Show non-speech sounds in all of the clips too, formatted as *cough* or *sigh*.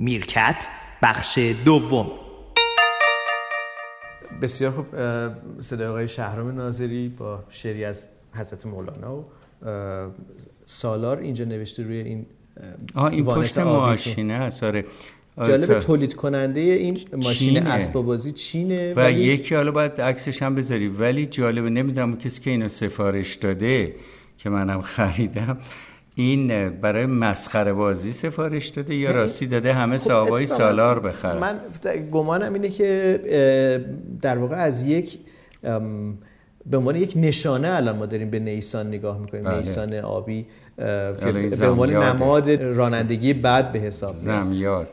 میرکت بخش دوم. بسیار خوب صدای آقای شهرام ناظری با شعری از حضرت مولانا و سالار اینجا نوشته روی این آه این پشت ماشینه؟ هست آره جالب تولید کننده این ماشین اسباب بازی چینه و ولی... یکی حالا باید عکسش هم بذاری. ولی جالبه نمی‌دونم کسی که اینو سفارش داده که منم *laughs* خریدم. این برای مسخره بازی سفارش داده یا راستی داده همه خب صاحبای سالار بخرن؟ من گمانم اینه که در واقع از یک به عنوان یک نشانه الان ما داریم به نیسان نگاه می‌کنیم. بله. نیسان آبی که به عنوان نماد رانندگی بعد به حساب زمیاد.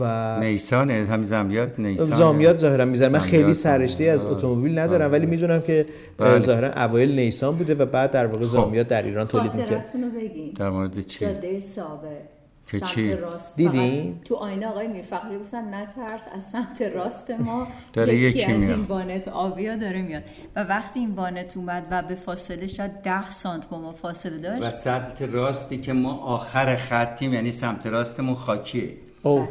و نیسان همین زمیاد نیسان زمیاد ظاهرا می‌ذارم من خیلی سرشته از اتومبیل ندارم ولی می‌دونم که بله. ظاهرا اوایل نیسان بوده و بعد در واقع خب. زمیاد در ایران تولید می‌کرد. در مورد چی؟ جاده سابق. که چی؟ راست دیدین؟ تو آینه آقای میرفقری گفتن نترس از سمت راست ما داره یکی, از این وانت آبیا داره میاد و وقتی این وانت اومد و به فاصله شد ده سانت با ما فاصله داشت و سمت راستی که ما آخر خطیم یعنی سمت راستمون خاکیه اوه.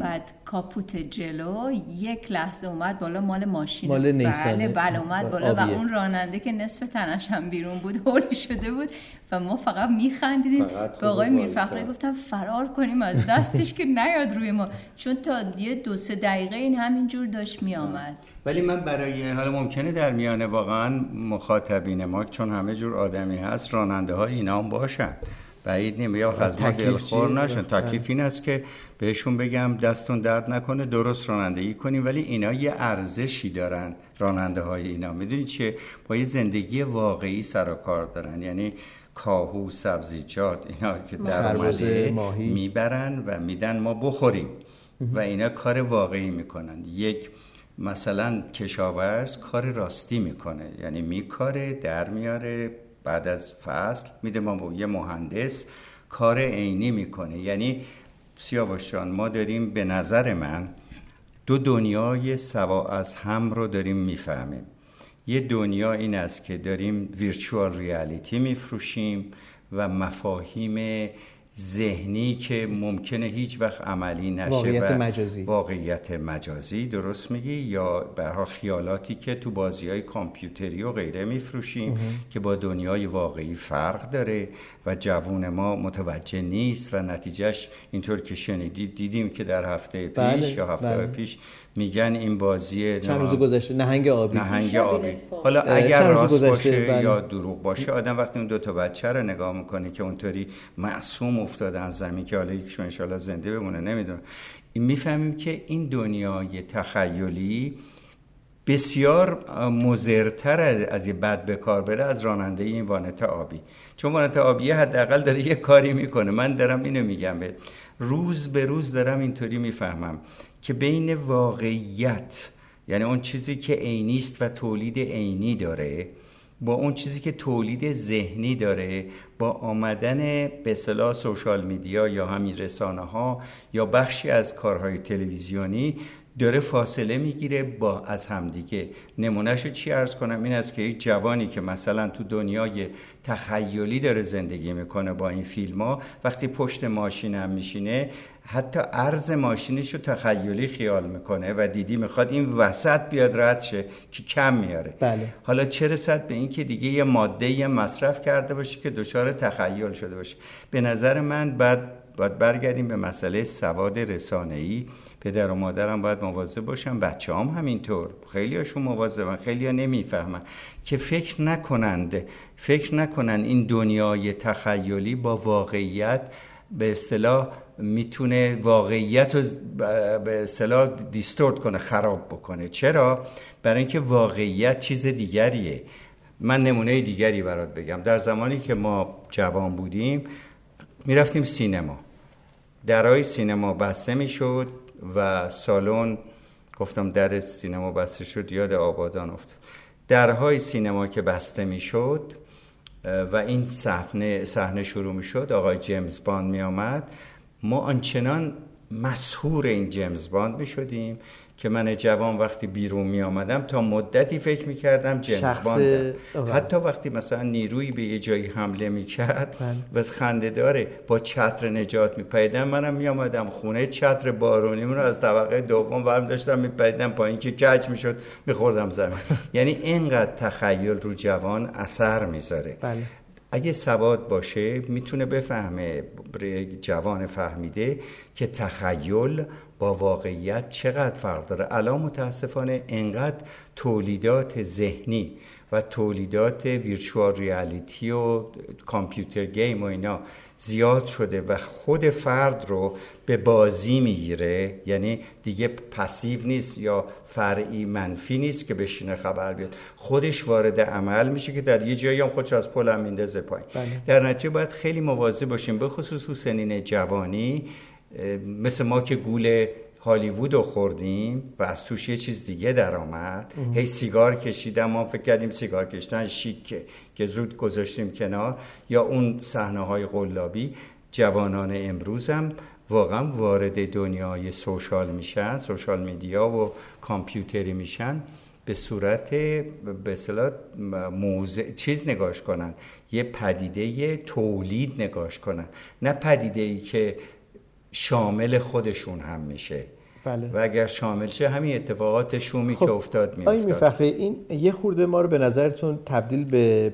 بعد کاپوت جلو یک لحظه اومد بالا مال ماشین. مال نیسانه. بله بله اومد بالا و اون راننده که نصف تنش هم بیرون بود هولی شده بود و ما فقط میخندیدیم. به آقای میرفخری گفتم فرار کنیم از دستش که نیاد روی ما. چون تا یه دو سه دقیقه این همینجور داشت میآمد. ولی من برای حالا ممکنه در میانه واقعا مخاطبین ما چون همه جور آدمی هست راننده های اینا هم باشن. بعید نیم. یا از ما دلخور نشن. تکلیف این است که بهشون بگم دستون درد نکنه درست رانندگی کنیم. ولی اینا یه ارزشی دارن راننده های اینا. می‌دونید چه با یه زندگی واقعی سر و کار دارن. یعنی کاهو سبزیجات اینا که در می‌برن و میدن ما بخوریم. و اینا کار واقعی می‌کنن. یک مثلا کشاورز کار راستی می‌کنه. یعنی میکاره در میاره. بعد از فصل میده ما یه مهندس کار عینی می‌کنه. یعنی سیاوش ما داریم به نظر من دو دنیای سوا از هم رو داریم می‌فهمیم. یه دنیا این است که داریم ویرچوال ریالیتی میفروشیم و مفاهیم ذهنی که ممکنه هیچ وقت عملی نشه واقعیت مجازی. واقعیت مجازی درست میگی؟ یا به خیالاتی که تو بازی های کامپیوتری و غیره میفروشیم که با دنیای واقعی فرق داره و جوون ما متوجه نیست و نتیجهش اینطور که شنیدید دیدیم که در هفته پیش بله، یا هفته بله. پیش میگن این بازی چند روز گذشته؟ نهنگ آبی. نهنگ آبی. حالا اگر راست باشه بله. یا دروغ باشه آدم وقتی اون دو تا بچه رو نگاه می‌کنه که اونطوری معصوم افتادن زمین که حالا یکیشون انشالله زنده بمونه نمی‌دونم. می‌فهمیم که این دنیای تخیلی بسیار مزرتر از یه بد به کار بره از راننده این وانت آبی. چون وانت آبی حداقل داره یه کاری می‌کنه. من دارم اینو میگم به روز به روز دارم اینطوری می‌فهمم که بین واقعیت یعنی اون چیزی که عینی است و تولید عینی داره با اون چیزی که تولید ذهنی داره با آمدن به اصطلاح سوشال میدیا یا همین رسانه ها یا بخشی از کارهای تلویزیونی داره فاصله می‌گیره با از همدیگه. نمونهش چی ارز کنم؟ این است که یک جوانی که مثلا تو دنیای تخیلی داره زندگی می‌کنه با این فیلم ها وقتی پشت ماشین هم میشینه حتی عرض ماشینش رو تخیلی خیال می‌کنه و دیدی می‌خواد این وسط بیاد رد شه که کم میاره. بله. حالا چه رسد به اینکه دیگه یه ماده یه مصرف کرده باشه که دچار تخیل شده باشه. به نظر من بعد باید برگردیم به مسئله سواد رسانه‌ای. پدر و مادرم باید مواظب باشن بچه هم همینطور. خیلی هاشون مواظبن خیلی ها نمی‌فهمن که فکر نکنند فکر نکنن این دنیای تخیلی با واقعیت به اصطلاح می‌تونه واقعیت رو به اصطلاح دیستورت کنه خراب بکنه. چرا؟ برای اینکه واقعیت چیز دیگریه. من نمونه دیگری برات بگم. در زمانی که ما جوان بودیم می‌رفتیم سینما. درهای سینما بسته می‌شد و سالن گفتم در سینما بسته شد یاد آبادان افت درهای سینما که بسته می‌شد و این صحنه صحنه شروع می‌شد آقای جیمز باند می آمد ما آنچنان مسهور این جیمز باند می شدیم که من جوان وقتی بیرون می آمدم تا مدتی فکر می کردم جیمز باند حتی وقتی مثلا نیروی به یه جایی حمله می کرد بله. و خنده داره با چتر نجات می پیدم منم می آمدم خونه چتر بارونی رو از طبقه دوم برم داشتم می پیدم پایین که کج می شد می خوردم زمین *laughs* یعنی اینقدر تخیل رو جوان اثر می‌ذاره بله. اگه سواد باشه می‌تونه بفهمه جوان فهمیده که تخیل با واقعیت چقدر فرق داره. الان متاسفانه انقدر تولیدات ذهنی و تولیدات virtual reality و computer game و اینا زیاد شده و خود فرد رو به بازی می‌گیره. یعنی دیگه passive نیست یا فرد منفعلی نیست که بشینه خبر بیاد. خودش وارد عمل میشه که در یه جایی هم خودش از پل هم میندازه پایین. بله. در نتیجه باید خیلی مواظب باشیم به خصوص سنین جوانی مثل ما که گول هالیوود رو خوردیم و از توش یه چیز دیگه در آمد هی سیگار کشیدم ما فکر کردیم سیگار کشیدن شیکه که زود گذاشتیم کنار. یا اون صحنه های قلابی جوانان امروزم واقعا وارد دنیای سوشال میشن سوشال میدیا و کامپیوتری میشن. به صورت به اصطلاح موزه چیز نگاش کنن. یه پدیده تولید نگاش کنن. نه پدیده ای که شامل خودشون هم میشه. بله. و اگر شامل شه همین اتفاقات شومی خب. که افتاد می افتاد این یه خورده ما رو به نظرتون تبدیل به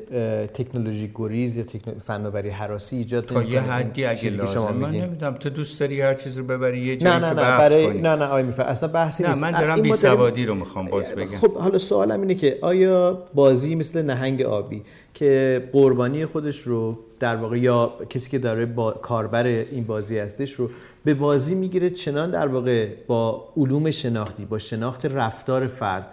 تکنولوژی گریز یا فناوری حراسی ایجاد تا یه حدی اگه لازم شما من نمی‌دونم تو دوست داری هر چیز رو ببری یه جایی نه نه که نه بحث برای... کنی. نه نه آقای میفر اصلا بحثی نه من دارم بی سوادی رو می‌خوام باز بگم خب حالا سوالم اینه که آیا بازی مثل نهنگ آبی که قربانی خودش رو در واقع یا کسی که داره با کاربر این بازی هستش رو به بازی می‌گیره چنان در واقع با علوم شناختی با شناخت رفتار فرد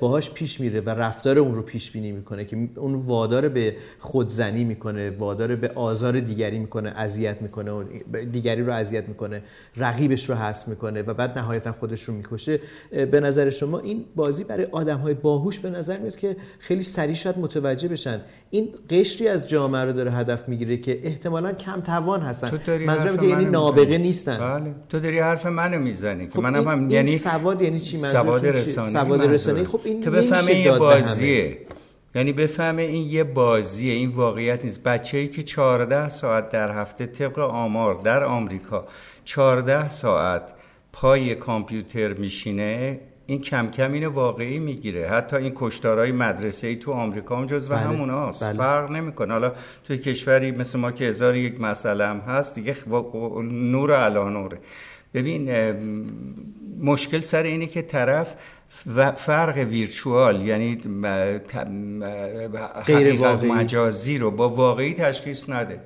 باهاش پیش میره و رفتار اون رو پیش بینی می‌کنه که اون وادار به خودزنی می‌کنه وادار به آزار دیگری می‌کنه اذیت می‌کنه و دیگری رو اذیت می‌کنه رقیبش رو حس می‌کنه و بعد نهایتا خودش رو می‌کشه. به نظر شما این بازی برای آدم های باهوش به نظر میاد که خیلی سریع شاید متوجه بشن این قشری از جامعه رو داره هدف می‌گیره که احتمالا کم توان هستن. منظورم که یعنی نابغه نیستن. بله. تو داری حرف منو می‌زنی که خب منم هم یعنی سواد یعنی چی؟ سواد رسانه سواد رسانه خب این که بفهمه این یه بازیه. یعنی بفهمه این یه بازیه این واقعیت نیست. بچه‌ای که 14 ساعت در هفته طبق آمار در آمریکا 14 ساعت پای کامپیوتر میشینه این کم کم اینو واقعی می‌گیره حتی این کشتارهای مدرسه ای تو آمریکا هم جز و بله. همون هست. بله. فرق نمی‌کنه حالا توی کشوری مثل ما که هزار یک مسئله هم هست دیگه نور علا نوره ببین مشکل سر اینه که طرف فرق ویرچوال یعنی غیر مجازی رو با واقعی تشخیص نده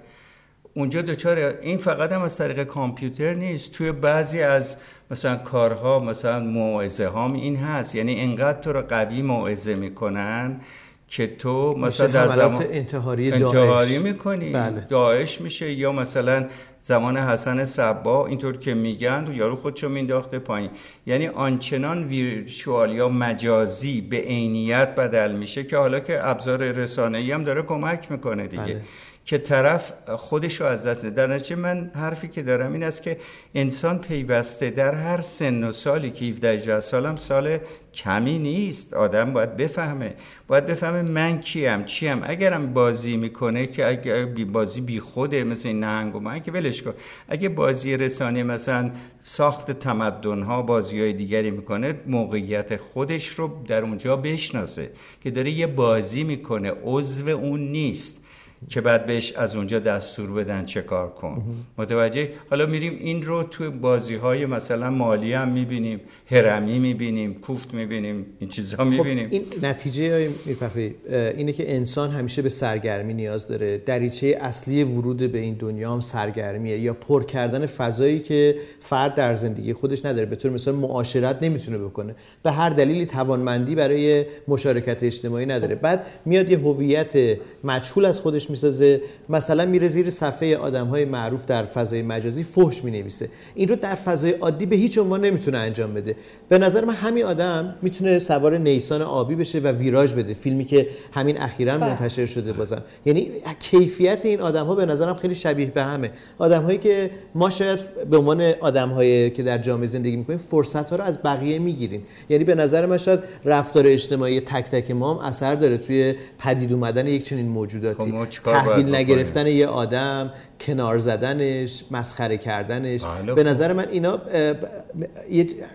اونجا دچار این فقط هم از طریق کامپیوتر نیست توی بعضی از مثلا کارها مثلا موعظه ها این هست. یعنی انقدر تو رو قوی موعظه می‌کنن که تو مثلا در زمان انتحاری, انتحاری می‌کنی. بله. داعش میشه یا مثلا زمان حسن صبا اینطور که میگن یارو خودشو مینداخته پایین. یعنی آنچنان ویرچوال یا مجازی به عینیت بدل میشه که حالا که ابزار رسانه‌ای هم داره کمک می‌کنه دیگه. بله. که طرف خودش رو از دست در نتیجه من حرفی که دارم این است که انسان پیوسته در هر سن و سالی که 17 سالم سال کمی نیست. آدم باید بفهمه. باید بفهمه من کیم چیم. اگرم بازی می‌کنه که اگر بازی بی خوده مثل این نهنگ و من که ولش کن. اگه بازی رسانه مثلا ساخت تمدن ها بازی های دیگری می‌کنه موقعیت خودش رو در اونجا بشناسه که داره یه بازی می‌کنه. عضو اون نیست. که بعد بهش از اونجا دستور بدن چه کار کن. متوجه؟ حالا میریم این رو تو بازی های مثلا مالی هم می‌بینیم هرمی می‌بینیم کوفت می‌بینیم این چیزها خب می‌بینیم. این نتیجه میرفخری اینه که انسان همیشه به سرگرمی نیاز داره. دریچه اصلی ورود به این دنیا هم سرگرمیه یا پر کردن فضایی که فرد در زندگی خودش نداره. به طور مثلا معاشرت نمی‌تونه بکنه. به هر دلیلی توانمندی برای مشارکت اجتماعی نداره. بعد میاد یه هویت مجهول از خودش می‌سازه. مثلا میره زیر صفحه آدم های معروف در فضای مجازی فحش می‌نویسه. این رو در فضای عادی به هیچ عنوان نمی‌تونه انجام بده. به نظر من همین آدم می‌تونه سوار نیسان آبی بشه و ویراژ بده. فیلمی که همین اخیرا بله. منتشر شده بازم. یعنی کیفیت این آدم ها به نظرم خیلی شبیه به همه. آدم هایی که ما شاید به عنوان آدم هایی که در جامعه زندگی می‌کنیم فرصت ها رو از بقیه می‌گیریم. یعنی به نظر من شاید رفتار اجتماعی تک تک ما هم اثر داره توی پدید اومدن یک چنین موجوداتی. خب تحویل نگرفتن یه آدم کنار زدنش مسخره کردنش. بله به نظر من اینا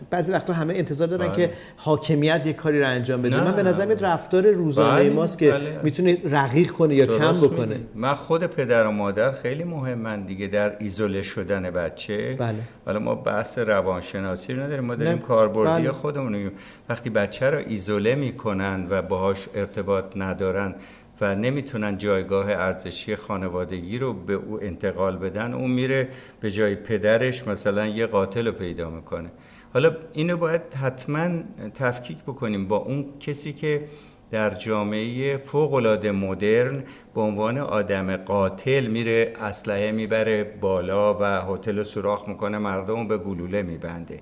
بعضی وقتا همه انتظار دارن بله. که حاکمیت یه کاری رو انجام بده. من به نظر میاد رفتار روزانه بله. ماست که بله. می‌تونه رقیق کنه یا کم بکنه. من خود پدر و مادر خیلی مهمن دیگه در ایزوله شدن بچه. بله. حالا ما بحث روانشناسی رو نداریم. ما داریم کاربردی بله. خودمون وقتی بچه رو ایزوله می‌کنن و باهاش ارتباط ندارن و نمی‌تونن جایگاه ارزشی خانوادگی رو به او انتقال بدن. اون میره به جای پدرش مثلا یه قاتل رو پیدا می‌کنه. حالا اینو باید حتما تفکیک بکنیم با اون کسی که در جامعه فوق مدرن به عنوان آدم قاتل میره اسلحه می‌بره بالا و هتل سوراخ می‌کنه مردم به گلوله میبنده.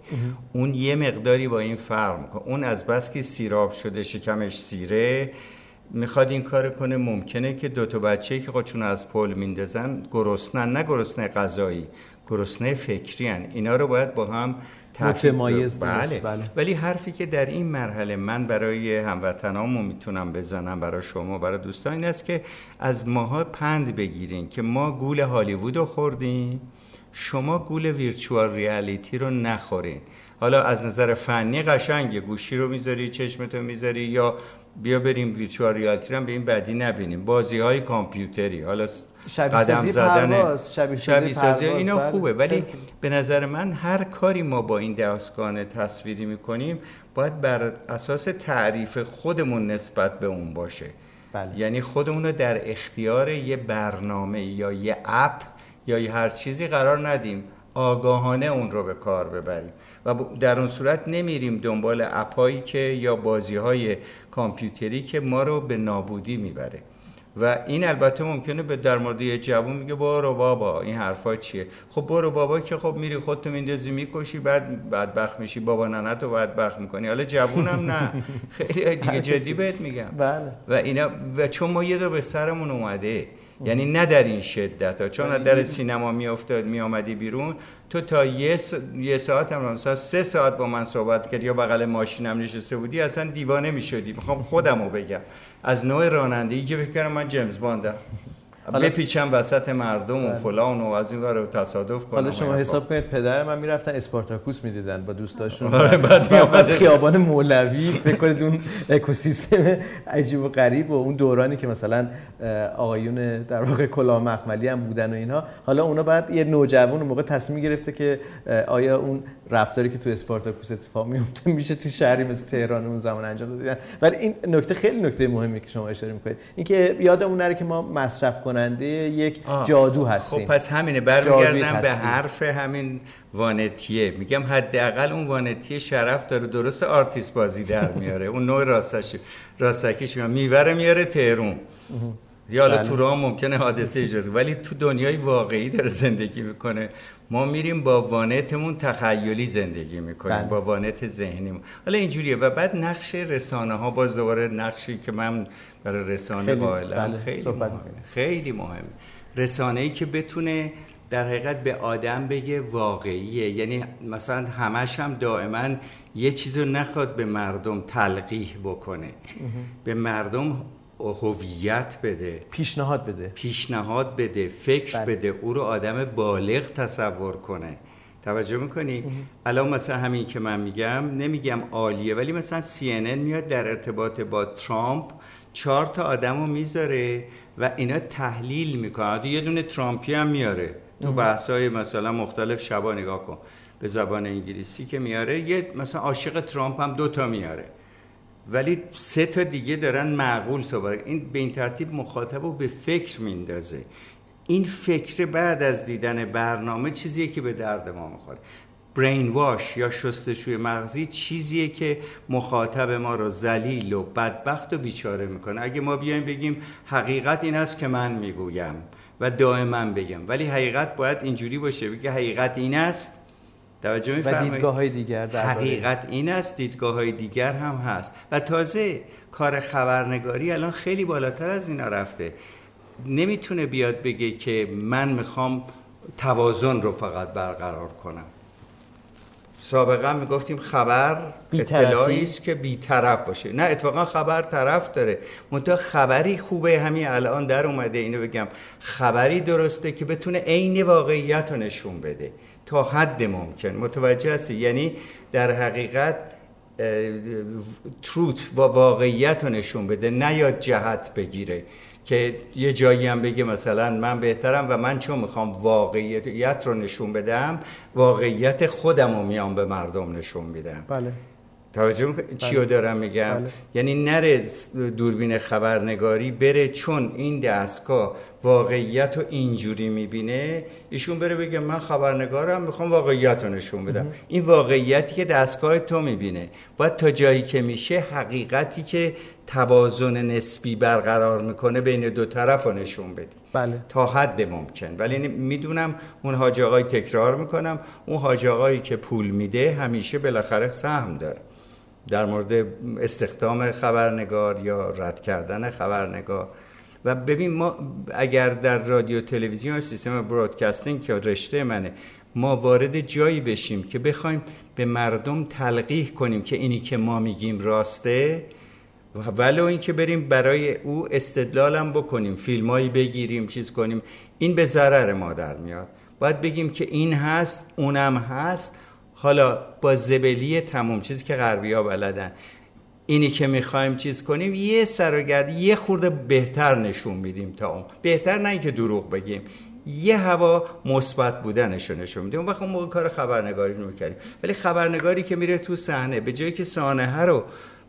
اون یه مقداری با این فرق می‌کنه. اون از بس که سیراب شده شکمش سیره می‌خواد این کار کنه ممکنه که دو تا بچه که خودشون از پل میندازن گرسنن نه گرسنه غذایی گرسنه فکری هن. اینا رو باید با هم متمایز بله. بله. ولی حرفی که در این مرحله من برای هموطنامو می‌تونم بزنم برای شما برای دوستان این است که از ماها پند بگیرین که ما گول هالیوود رو خوردیم شما گول ویرچوال ریالیتی رو نخورین حالا از نظر فنی قشنگه گوشی رو می‌ذاری چشمتو می‌ذاری یا بیا بریم ویچوال ریالتی هم به این بدی نبینیم. بازی های کامپیوتری حالا سازی زدن پرواز شبیه, شبیه سازی اینا بله. خوبه. ولی به نظر من هر کاری ما با این داستان تصویری می‌کنیم باید بر اساس تعریف خودمون نسبت به اون باشه. بله. یعنی خودمون رو در اختیار یه برنامه یا یه اپ یا یه هر چیزی قرار ندیم. آگاهانه اون رو به کار ببریم. و در اون صورت نمیریم دنبال اپایی که یا بازی های کامپیوتری که ما رو به نابودی می‌بره. و این البته ممکنه به در مورد یه جوون میگه برو بابا این حرفا چیه؟ خب برو بابا که خب میری خودتو میندازی می‌کشی بعد بدبخت میشی. بابا ننتو بدبخت می‌کنی. حالا جوونم نه. خیلی دیگه *laughs* جدی بهت میگم. بله. و اینا و چون ما یه دو به سرمون اومده یعنی نه در این شدت. ها چون در سینما میافتاد میامدی بیرون تو تا یه, یه ساعت هم مثلا سه ساعت با من صحبت کرد یا بغل ماشینم نشسته بودی اصلا دیوانه می‌شدی. می‌خوام خودم رو بگم. از نوع رانندگی که فکر من جیمز باندم. بپیچم وسط مردم و بله. فلان و از این رو تصادف کنم حالا شما حساب کنید پدر من می‌رفتن اسپارتاکوس می‌دیدن با دوستاشون. آره، بعد خیابان مولوی فکر کنید اون اکوسیستم عجیب و غریب و اون دورانی که مثلا آقایون در واقع کلاه مخملی هم بودن و اینها. حالا اونا بعد یه نوجوان موقع تصمیم گرفته که آیا اون رفتاری که تو اسپارتاکوس اتفاق میفته میشه تو شهری مثل تهران اون زمان انجام دادن ولی این نکته خیلی نکته مهمی که شما اشاره می‌کنید اینکه یادمون نره که ما مصرف کننده یک جادو هستیم. خب پس همینه برمیگردم به حرف همین وانتیه. میگم حداقل اون وانتیه شرف داره درست آرتیست بازی در میاره. اون نوع راستش راستکیش میوره میاره تهرون. یا حالا بله. تو راه ممکنه حادثه ایجاد ولی تو دنیای واقعی داره زندگی می‌کنه ما میریم با وانتمون تخیلی زندگی می‌کنیم بله. با وانت ذهنیمون حالا اینجوریه و بعد نقش رسانه ها باز دوباره نقشی که من برای رسانه قائلم بله. خیلی, مهم. خیلی مهم رسانه ای که بتونه در حقیقت به آدم بگه واقعیه یعنی مثلا همش هم دائما یه چیزو نخواد به مردم تلقیح بکنه به مردم هویت بده. پیشنهاد بده. پیشنهاد بده فکر بله. بده او رو آدم بالغ تصور کنه. توجه می‌کنی؟ الان مثلا همین که من میگم نمیگم عالیه ولی مثلا CNN میاد در ارتباط با ترامپ چهار تا آدم رو می‌ذاره و اینا تحلیل می‌کنه یه دونه ترامپی هم میاره. تو بحث های مثلا مختلف شبا نگاه کن. به زبان انگلیسی که میاره یه مثلا عاشق ترامپ هم دوتا میاره. ولی سه تا دیگه دارن معقول صحبت این به این ترتیب مخاطب رو به فکر میندازه. این فکر بعد از دیدن برنامه چیزیه که به درد ما می‌خوره. برین واش یا شستشوی مغزی چیزیه که مخاطب ما رو ذلیل و بدبخت و بیچاره می‌کنه. اگه ما بیایم بگیم حقیقت این است که من می‌گویم و دائما بگم. ولی حقیقت باید اینجوری باشه. بگه حقیقت این است توجه و دیدگاه های دیگر در حقیقت این است دیدگاه های دیگر هم هست. و تازه کار خبرنگاری الان خیلی بالاتر از اینا رفته. نمی‌تونه بیاد بگه که من می‌خوام توازن رو فقط برقرار کنم. سابقا می‌گفتیم خبر اطلاعی است که بیطرف باشه. نه اتفاقا خبر طرف داره. منتها خبری خوبه همین الان در اومده. اینو بگم خبری درسته که بتونه عین واقعیت رو نشون بده. تا حد ممکن. متوجه هستی؟ یعنی در حقیقت تروت و واقعیت رو نشون بده نه یا جهت بگیره. که یه جایی هم بگه مثلا من بهترم و من چون می‌خوام واقعیت رو نشون بدم واقعیت خودم رو میام به مردم نشون میدم. بله. توجه چی رو بله. دارم میگم؟ بله. یعنی نره دوربین خبرنگاری بره چون این دستگاه واقعیت رو اینجوری می‌بینه ایشون بره بگه من خبرنگارم می‌خوام واقعیت رو نشون بدم. این واقعیتی که دستگاه تو می‌بینه. باید تا جایی که میشه حقیقتی که توازن نسبی برقرار می‌کنه بین دو طرف رو نشون بدی. بله. تا حد ممکن. ولی می‌دونم اون حاج آقای تکرار می‌کنم. اون حاج آقایی که پول میده همیشه بالاخره سهم داره. در مورد استخدام خبرنگار یا رد کردن خبرنگار. و ببین ما اگر در رادیو تلویزیون سیستم برودکاستینگ که رشته منه ما وارد جایی بشیم که بخوایم به مردم تلقیح کنیم که اینی که ما میگیم راسته ولو اینکه بریم برای او استدلالم بکنیم فیلمایی بگیریم چیز کنیم. این به ضرر ما در میاد. باید بگیم که این هست اونم هست. حالا با زبلی تموم چیزی که غربی ها بلدن. اینی که می‌خوایم چیز کنیم یه سرگرد یه خورده بهتر نشون میدیم تا اون. بهتر نه اینکه دروغ بگیم یه هوا مثبت بودنش رو نشون میدیم. اون وقت اون موقع کار خبرنگاری رو می‌کردیم. ولی خبرنگاری که میره تو صحنه به جایی که صحنه رو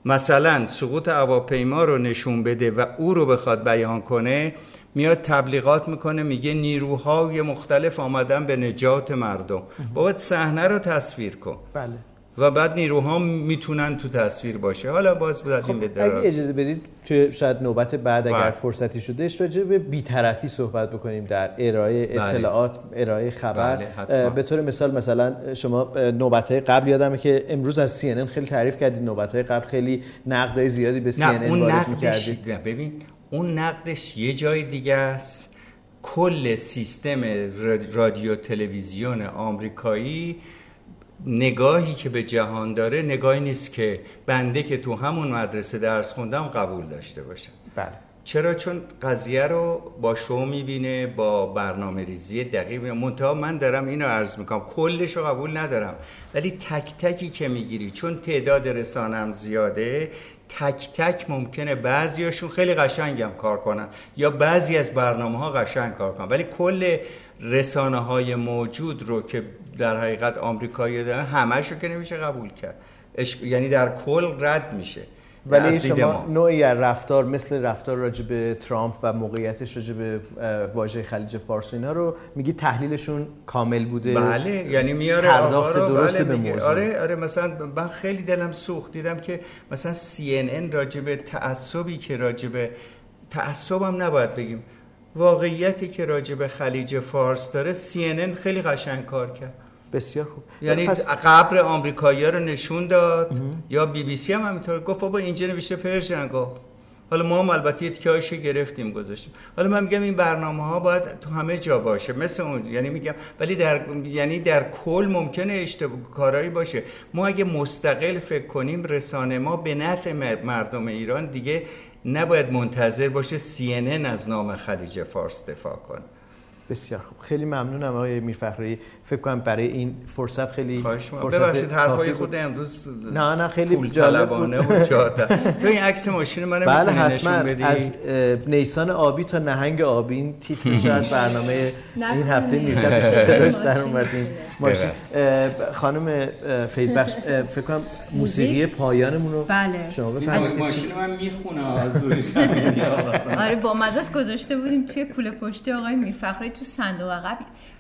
مثلا سقوط هواپیما رو نشون بده و او رو بخواد بیان کنه میاد تبلیغات می‌کنه میگه نیروهای مختلف آمدن به نجات مردم. باید صحنه رو تصویر کن. بله. و بعد نیروها می‌تونن تو تصویر باشه. حالا باز خب به اگه اجازه بدید چه شاید نوبت بعد اگر بله. فرصتی شده راجع به بیطرفی صحبت بکنیم در ارائه بله. اطلاعات ارائه خبر. بله، به طور مثال مثلا شما نوبت های قبل یادمه که امروز از CNN خیلی تعریف کردید نوبت های قبل خیلی نقدای زیادی به CNN وارد می‌کردید. ببین اون نقدش یه جای دیگه است. کل سیستم رادیو تلویزیون آمریکایی نگاهی که به جهان داره نگاهی نیست که بنده که تو همون مدرسه درس خوندم قبول داشته باشه. بله. چرا؟ چون قضیه رو با شو می‌بینه با برنامه ریزی دقیق منتها من دارم اینو عرض می‌کنم کلش رو قبول ندارم. ولی تک تکی که می‌گیری چون تعداد رسانم زیاده تک تک ممکنه بعضیاشون خیلی قشنگم کار کنن. یا بعضی از برنامه ها قشنگ کار کنن. ولی کل رسانه های موجود رو که در حقیقت آمریکایی دارن همش رو که نمیشه قبول کرد. یعنی در کل رد میشه. ولی شما نوعی از رفتار مثل رفتار راجع به ترامپ و موقعیتش راجع به واژه خلیج فارس اینا رو میگی تحلیلشون کامل بوده؟ بله یعنی میاره پرداخت درست بله به موضوع. آره آره مثلا من خیلی دلم سوخت. دیدم که مثلا CNN راجع به تعصبی که راجع به تعصبم نباید بگیم. واقعیتی که راجع به خلیج فارس داره CNN خیلی قشنگ کار کرد. بسیار خوب. یعنی پس... قبر آمریکایی رو نشون داد یا بی بی سی هم همینطور. گفت بابا اینجا نوشته Persian. گفت حالا ما هم البته تیکه گرفتیم گذاشتیم. حالا من میگم این برنامه ها باید تو همه جا باشه. مثل اون یعنی میگم ولی در یعنی در کل ممکنه اشتباه کارایی باشه. ما اگه مستقل فکر کنیم رسانه ما به نفع مردم ایران دیگه نباید منتظر باشه CNN از نام خلیج فارس دفاع کنه. بسیار خوب. خیلی ممنونم آقای میرفخری فکر کنم برای این فرصت خیلی فرصت ببخشید حرفای خود امروز نه نه خیلی پول طلبانه و جاده. تو این عکس ماشین من بله حتما. از نیسان آبی تا نهنگ آبی. این تیتر شاید *laughs* برنامه این هفته می‌رفت *laughs* در اومدیم. ماشین خانم فیزبخش فکر کنم موسیقی پایانمون رو بله. شما بفرمایید. ماشین من می‌خونه *laughs* آره با مزه گذاشته بودیم توی کوله پشتی آقای میرفخری تو صندوق عقب.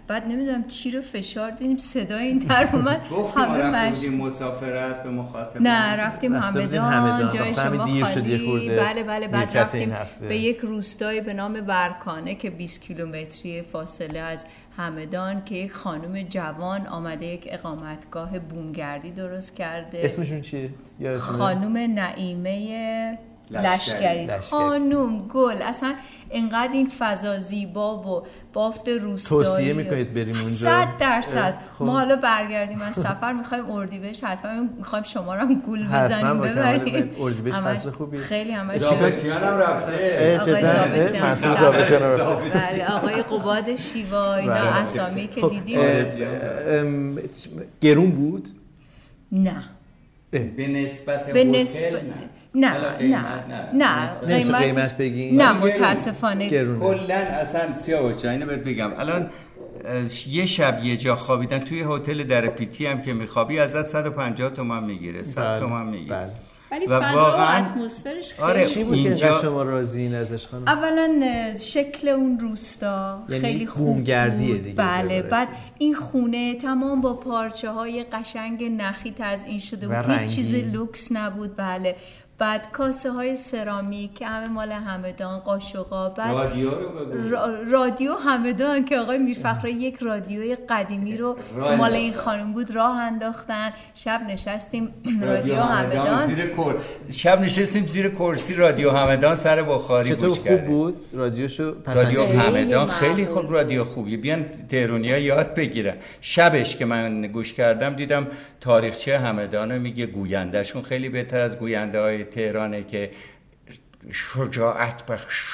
بعد نمی‌دونم چی رو فشار دیدیم صدای این در اومد. *laughs* همه رفتیم مسافرت به مخاطب نه رفتیم همدان جای شما خالی. بله بله بعد رفتیم به یک روستایی به نام ورکانه که 20 کیلومتری فاصله از همدان که یک خانم جوان آمده یک اقامتگاه بومگردی درست کرده. اسمشون چیه؟ خانم نعیمه لشکری. خانوم گل اصلا انقدر این فضا زیبا و بافت روستایی توصیه می‌کنید بریم اونجا؟ صد درصد. خب. ما حالا برگردیم از سفر می‌خوایم اردیبهشت حتما می‌خوایم شما رو هم گول بزنیم ببریم. اردیبهشت فصل خوبی خیلی همه زابطیان هم رفته. آقای بله آقای قباد شیوا اینا بله. اسامی که خب، دیدیم. گرون بود؟ نه. به نسبت به نسبت نه نه نه قیمت قیمت بگین نه متاسفانه. کلا اصلا سیاوش اینو بهت بگم. الان یه شب یه جا خوابیدن توی هتل در پیتی هم که میخوابی ازت 150 تومن می‌گیره 100 بله، تومن می‌گیره. بله. ولی و فضا و اتمسفرش خیلی آره چی بود اینجا... که شما راضی ازش خانم؟ اولا شکل اون روستا یعنی خیلی خوب بود. دیگه بله بعد این خونه تمام با پارچه های قشنگ نخی این شده بود. هیچ چیز لوکس نبود بله. بعد کاسه های سرامیک که همه مال همدان قاشقا بعد رادیو رو رادیو همدان که آقای میرفخر یک رادیوی قدیمی رو مال این خانم بود راه انداختن. شب نشستیم *clears throat* رادیو همدان زیر کر... شب نشستیم زیر کرسی رادیو همدان سر بخاری چطور خوب بود؟ رادیوشو رادیو همدان خیلی خوب رادیو خوبی بیان تهرونیا یاد بگیرن. شبش که من گوش کردم دیدم تاریخچه همدان میگه گویندهشون خیلی بهتر از گوینده های تهرانه که شجاعت بخش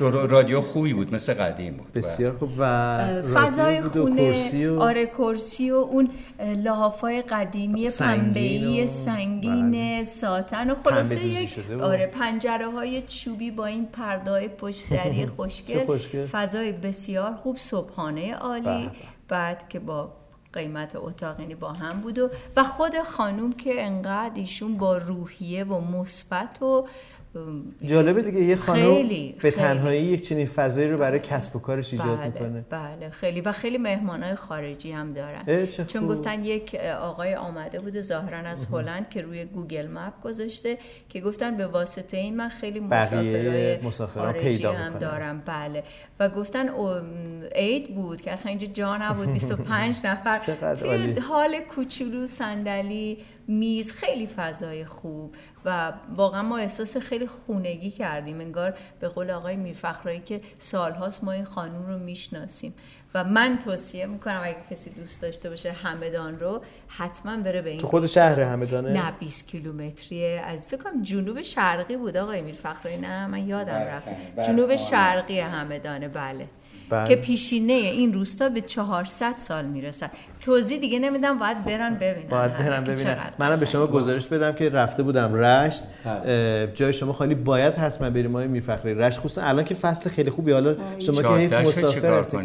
رادیو خوبی بود مثل قدیم بود. بسیار خوب. و فضای خونه کرسی و... آره کرسی و اون لحافای قدیمی پنبه‌ای و... سنگین بله. ساتن و خلاصه یک آره پنجره های چوبی با این پرده پشتری *laughs* خوشگل فضای بسیار خوب صبحانه عالی. بله. بعد که با قیمت اتاق یعنی با هم بود و, و خود خانوم که انقدر ایشون با روحیه و مثبت و جالبه دیگه یه خانم به تنهایی یک چنین فضایی رو برای کسب و کارش ایجاد بله، می‌کنه. بله خیلی. و خیلی مهمانای خارجی هم دارن. چون گفتن یک آقای آمده بوده ظاهرا از هلند که روی گوگل مپ گذاشته که گفتن به واسطه این من خیلی مسافرای خارجی پیدا هم دارم. بله. و گفتن عید بود که اصلا اینجا جا نبود. *laughs* 25 نفر. توی حال کوچولو صندلی میز خیلی فضای خوب و واقعا ما احساس خیلی خونگی کردیم. انگار به قول آقای میرفخرایی که سالهاست ما این خانوم رو می‌شناسیم. و من توصیه می‌کنم اگه کسی دوست داشته باشه همدان رو حتما بره به این تو خود شهر همدانه؟ نه 20 کیلومتریه. از فکر کنم جنوب شرقی بود آقای میرفخرایی. نه من یادم رفت. جنوب شرقی همدانه. بله. بله. که پیشینه این روستا به 400 سال می‌رسد. توضیح دیگه نمیدم باید برن ببینن. باید برن ببینن. منم به شما گزارش بدم که رفته بودم رشت. بله. جای شما خالی باید حتما بریم ما میفخری رشت. خصوصا الان که فصل خیلی خوبی. حالا شما که حیف مسافر هستید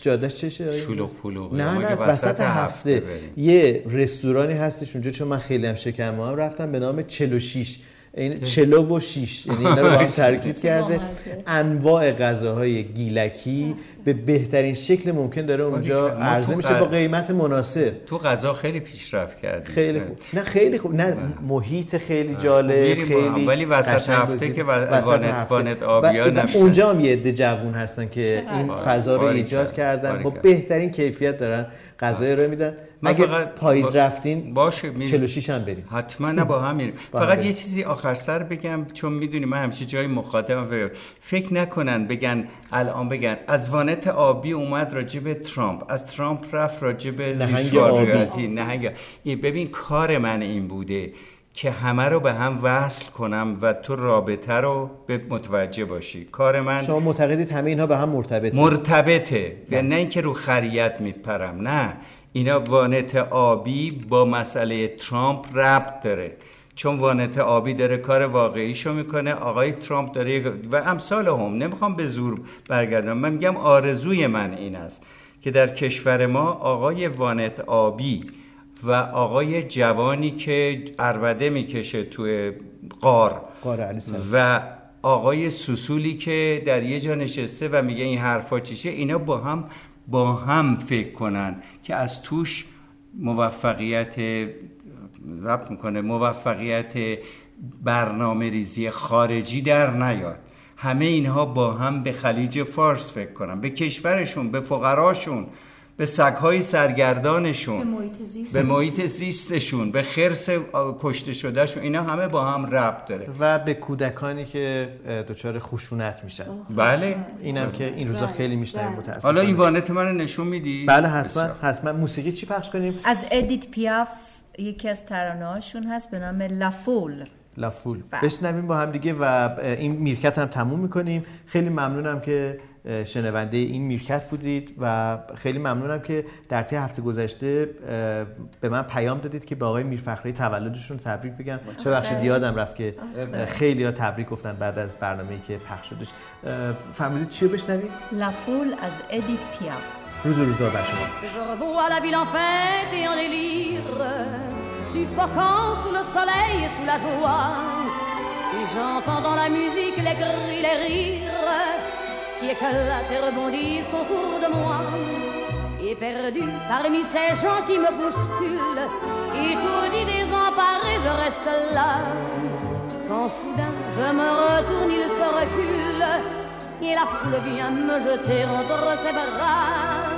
جادش چشه شلوغ پلوغ نه نه وسط هفته یه رستورانی هستش اونجا چون من خیلی هم شکم. هم رفتم به نام 46 این چلو و شیش. یعنی اینا رو با هم *laughs* ترکیب کرده. انواع غذاهای گیلکی به بهترین شکل ممکن داره اونجا عرضه میشه با قیمت مناسب. تو غذا خیلی پیشرفت کردی. خیلی خوب. نه. خیلی خوب. نه محیط خیلی جالب خیلی ولی وسط هفته که وانت وانت آبیا اونجا هم یه عده جوون هستن که این فضا رو ایجاد کردن با بهترین کیفیت دارن. غذای رو میدن. اگه پاییز رفتین باشه 46 هم بریم. حتما نه با هم میریم *laughs* فقط یه چیزی آخر سر بگم چون می‌دونی من همیشه جای مخاطبم فکر نکنن بگن الان بگن. از وانت آبی اومد راجب ترامپ. از ترامپ رفت راجب نهنگ آبی. نهنگ. ببین کار من این بوده که همه رو به هم وصل کنم و تو رابطه رو به متوجه باشی. کار من شما معتقدید همه اینها به هم مرتبطه؟ مرتبطه. و نه اینکه رو خریت میپرم. نه. اینا وانت آبی با مسئله ترامپ ربط داره. چون وانت آبی داره کار واقعیشو می‌کنه آقای ترامپ داره و امثال هم. نمی‌خوام به زور برگردم. من میگم آرزوی من این است که در کشور ما آقای وانت آبی و آقای جوانی که اربده می‌کشه توی قار قار و آقای سوسولی که در یه جا نشسته و میگه این حرفا چیشه اینا با هم با هم فکر کنن که از توش موفقیت ضبط می‌کنه موفقیت برنامه ریزی خارجی در نیاد. همه اینها با هم به خلیج فارس فکر کنن به کشورشون به فقراشون. به سگهای سرگردانشون به محیط, زیست. به محیط زیستشون به خرس کشته شدهشون اینا همه با هم ربط داره. و به کودکانی که دچار خشونت میشن. بله. اینم که این روزا بله. خیلی میشنیم بله. متاسفانه حالا این وانت من نشون میدی؟ بله حتما حتما. موسیقی چی پخش کنیم؟ از ادیت پیاف یکی از ترانه‌هاشون هست به نام La Foule La Foule بله. بشنویم با هم دیگه و این میرکت هم تموم می‌کنیم. خیلی ممنونم که شنونده این میرکت بودید و خیلی ممنونم که در طی هفته گذشته به من پیام دادید که به آقای میرفخری تولدشون تبریک بگم. چه بخش یادم رفت که خیلی ها تبریک گفتن بعد از برنامه‌ای که پخش شدش. فهمیدید چی بشنوید؟ لافول از ادیت پیاف روز روزگار بر شما qui éclatent et rebondissent autour de moi. Et perdu parmi ces gens qui me bousculent, étourdi, désemparé, je reste là. Quand soudain je me retourne, il se recule, et la foule vient me jeter entre ses bras.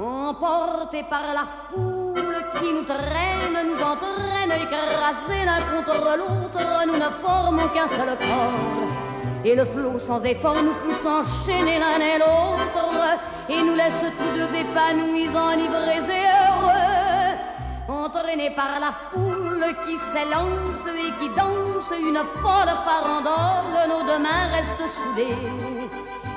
Emporté par la foule qui nous traîne, nous entraîne, écrasés l'un contre l'autre, nous ne formons qu'un seul corps. Et le flot sans effort nous pousse enchaîner l'un et l'autre et nous laisse tous deux épanouis, enivrés et heureux. Entraînés par la foule qui s'élance et qui danse une folle farandole, nos deux mains restent soudées.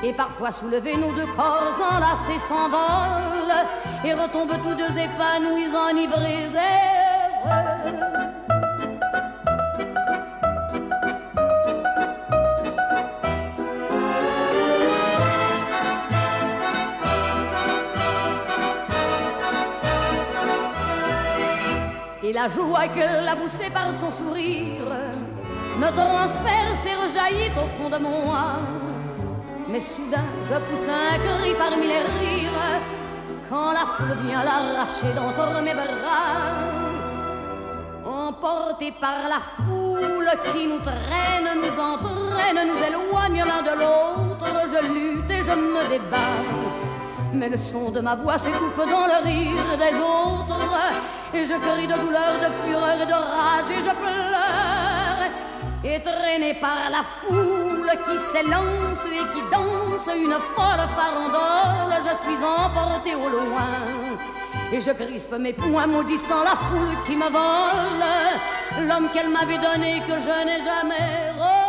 Et parfois soulevés, nos deux corps enlacés s'envolent et retombent tous deux épanouis, enivrés et heureux. Et la joie qu'elle a poussée par son sourire me transperce et rejaillit au fond de moi. Mais soudain, je pousse un cri parmi les rires quand la foule vient l'arracher d'entre mes bras. Emporté par la foule qui nous traîne, nous entraîne, nous éloigne l'un de l'autre, je lutte et je me débat. Mais le son de ma voix s'étouffe dans le rire des autres. Et je crie de douleur, de fureur et de rage et je pleure. Et par la foule qui s'élance et qui danse une folle farandole, je suis emporté au loin. Et je crispe mes poings maudissant la foule qui me vole. L'homme qu'elle m'avait donné que je n'ai jamais